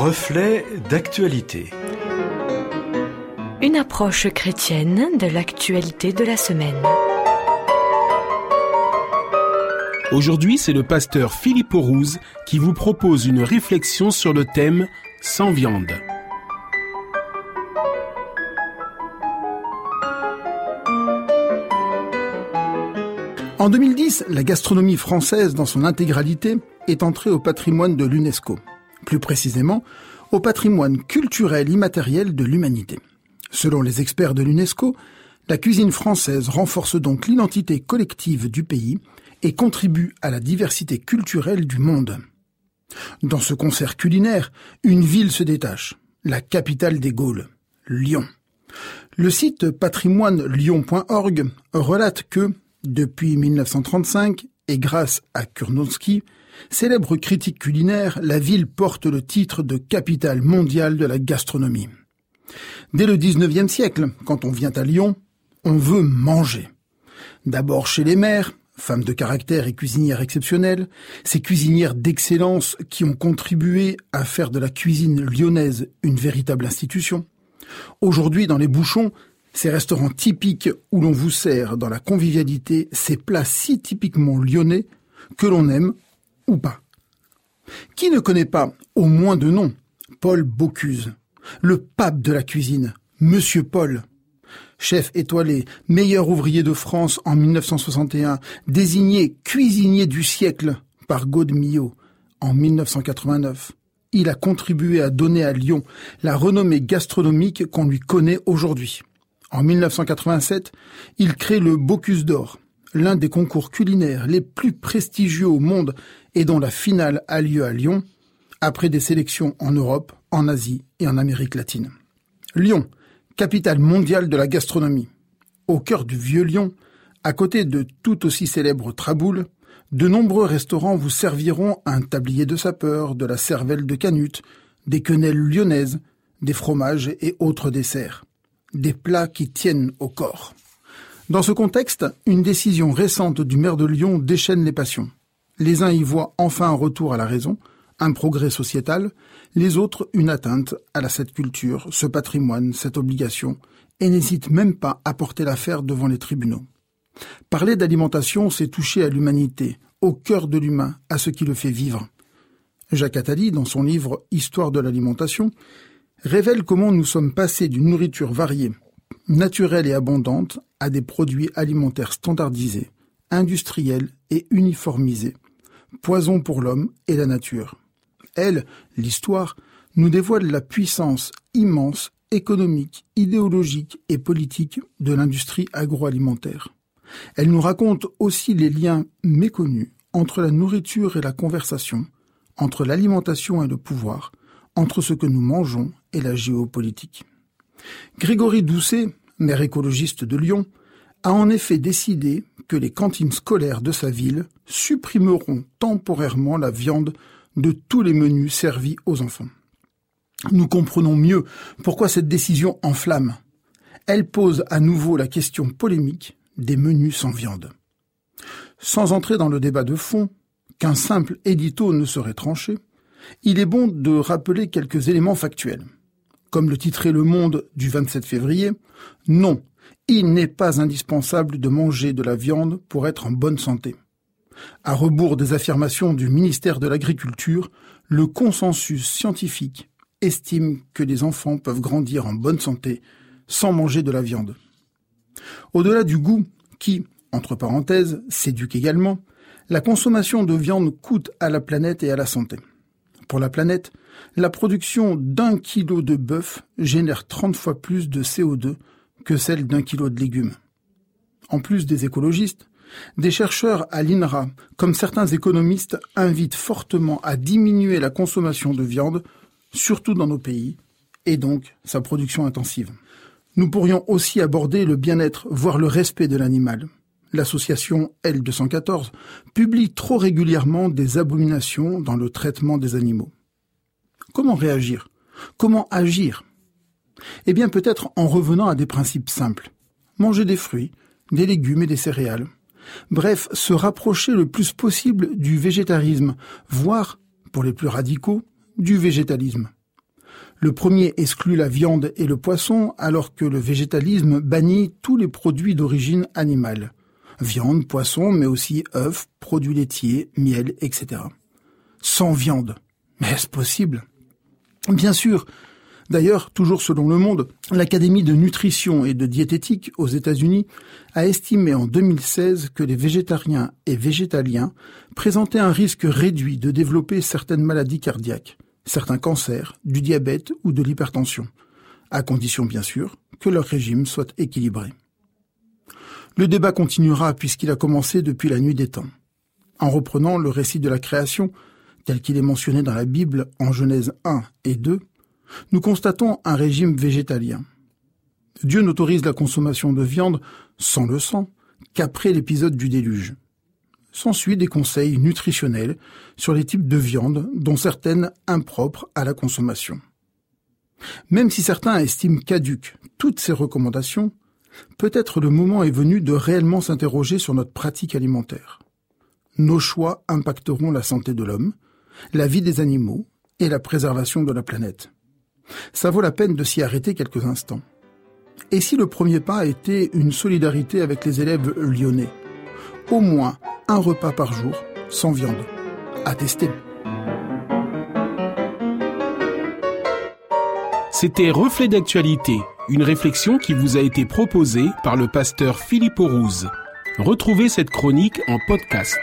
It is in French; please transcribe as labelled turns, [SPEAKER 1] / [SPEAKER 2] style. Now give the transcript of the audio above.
[SPEAKER 1] Reflet d'actualité.
[SPEAKER 2] Une approche chrétienne de l'actualité de la semaine.
[SPEAKER 3] Aujourd'hui, c'est le pasteur Philippe Aurouze qui vous propose une réflexion sur le thème Sans viande.
[SPEAKER 4] En 2010, la gastronomie française dans son intégralité est entrée au patrimoine de l'UNESCO, plus précisément au patrimoine culturel immatériel de l'humanité. Selon les experts de l'UNESCO, la cuisine française renforce donc l'identité collective du pays et contribue à la diversité culturelle du monde. Dans ce concert culinaire, une ville se détache, la capitale des Gaules, Lyon. Le site patrimoine-lyon.org relate que, depuis 1935, et grâce à Kurnowski, célèbre critique culinaire, la ville porte le titre de capitale mondiale de la gastronomie. Dès le XIXe siècle, quand on vient à Lyon, on veut manger. D'abord chez les mères, femmes de caractère et cuisinières exceptionnelles, ces cuisinières d'excellence qui ont contribué à faire de la cuisine lyonnaise une véritable institution. Aujourd'hui, dans les bouchons, ces restaurants typiques où l'on vous sert dans la convivialité ces plats si typiquement lyonnais que l'on aime ou pas. Qui ne connaît pas, au moins de nom, Paul Bocuse, le pape de la cuisine, Monsieur Paul, chef étoilé, meilleur ouvrier de France en 1961, désigné cuisinier du siècle par Gaudemillot en 1989. Il a contribué à donner à Lyon la renommée gastronomique qu'on lui connaît aujourd'hui. En 1987, il crée le Bocuse d'Or, l'un des concours culinaires les plus prestigieux au monde et dont la finale a lieu à Lyon, après des sélections en Europe, en Asie et en Amérique latine. Lyon, capitale mondiale de la gastronomie. Au cœur du vieux Lyon, à côté de tout aussi célèbre Traboul, de nombreux restaurants vous serviront un tablier de sapeur, de la cervelle de canute, des quenelles lyonnaises, des fromages et autres desserts des plats qui tiennent au corps. Dans ce contexte, une décision récente du maire de Lyon déchaîne les passions. Les uns y voient enfin un retour à la raison, un progrès sociétal, les autres une atteinte à cette culture, ce patrimoine, cette obligation, et n'hésitent même pas à porter l'affaire devant les tribunaux. Parler d'alimentation, c'est toucher à l'humanité, au cœur de l'humain, à ce qui le fait vivre. Jacques Attali, dans son livre Histoire de l'alimentation, révèle comment nous sommes passés d'une nourriture variée, naturelle et abondante à des produits alimentaires standardisés, industriels et uniformisés, poison pour l'homme et la nature. Elle, l'histoire, nous dévoile la puissance immense économique, idéologique et politique de l'industrie agroalimentaire. Elle nous raconte aussi les liens méconnus entre la nourriture et la conversation, entre l'alimentation et le pouvoir, entre ce que nous mangeons et la géopolitique. Grégory Doucet, maire écologiste de Lyon, a en effet décidé que les cantines scolaires de sa ville supprimeront temporairement la viande de tous les menus servis aux enfants. Nous comprenons mieux pourquoi cette décision enflamme. Elle pose à nouveau la question polémique des menus sans viande. Sans entrer dans le débat de fond, qu'un simple édito ne serait tranché, il est bon de rappeler quelques éléments factuels. Comme le titrait Le Monde du 27 février, non, il n'est pas indispensable de manger de la viande pour être en bonne santé. À rebours des affirmations du ministère de l'Agriculture, le consensus scientifique estime que les enfants peuvent grandir en bonne santé sans manger de la viande. Au-delà du goût, qui, entre parenthèses, s'éduque également, la consommation de viande coûte à la planète et à la santé pour la planète, la production d'un kilo de bœuf génère 30 fois plus de CO2 que celle d'un kilo de légumes. En plus des écologistes, des chercheurs à l'INRA, comme certains économistes, invitent fortement à diminuer la consommation de viande, surtout dans nos pays, et donc sa production intensive. Nous pourrions aussi aborder le bien-être, voire le respect de l'animal l'association L214 publie trop régulièrement des abominations dans le traitement des animaux. Comment réagir? Comment agir? Eh bien peut-être en revenant à des principes simples. Manger des fruits, des légumes et des céréales. Bref, se rapprocher le plus possible du végétarisme, voire, pour les plus radicaux, du végétalisme. Le premier exclut la viande et le poisson, alors que le végétalisme bannit tous les produits d'origine animale. Viande, poisson, mais aussi œufs, produits laitiers, miel, etc. Sans viande. Mais est-ce possible? Bien sûr. D'ailleurs, toujours selon Le Monde, l'Académie de nutrition et de diététique aux États-Unis a estimé en 2016 que les végétariens et végétaliens présentaient un risque réduit de développer certaines maladies cardiaques, certains cancers, du diabète ou de l'hypertension, à condition bien sûr que leur régime soit équilibré. Le débat continuera puisqu'il a commencé depuis la nuit des temps. En reprenant le récit de la création, tel qu'il est mentionné dans la Bible en Genèse 1 et 2, nous constatons un régime végétalien. Dieu n'autorise la consommation de viande sans le sang qu'après l'épisode du déluge. S'ensuit des conseils nutritionnels sur les types de viande, dont certaines impropres à la consommation. Même si certains estiment caduques toutes ces recommandations, peut-être le moment est venu de réellement s'interroger sur notre pratique alimentaire. Nos choix impacteront la santé de l'homme, la vie des animaux et la préservation de la planète. Ça vaut la peine de s'y arrêter quelques instants. Et si le premier pas était une solidarité avec les élèves lyonnais? Au moins un repas par jour, sans viande. À tester.
[SPEAKER 3] C'était Reflet d'actualité, une réflexion qui vous a été proposée par le pasteur Philippe Aurouze. Retrouvez cette chronique en podcast.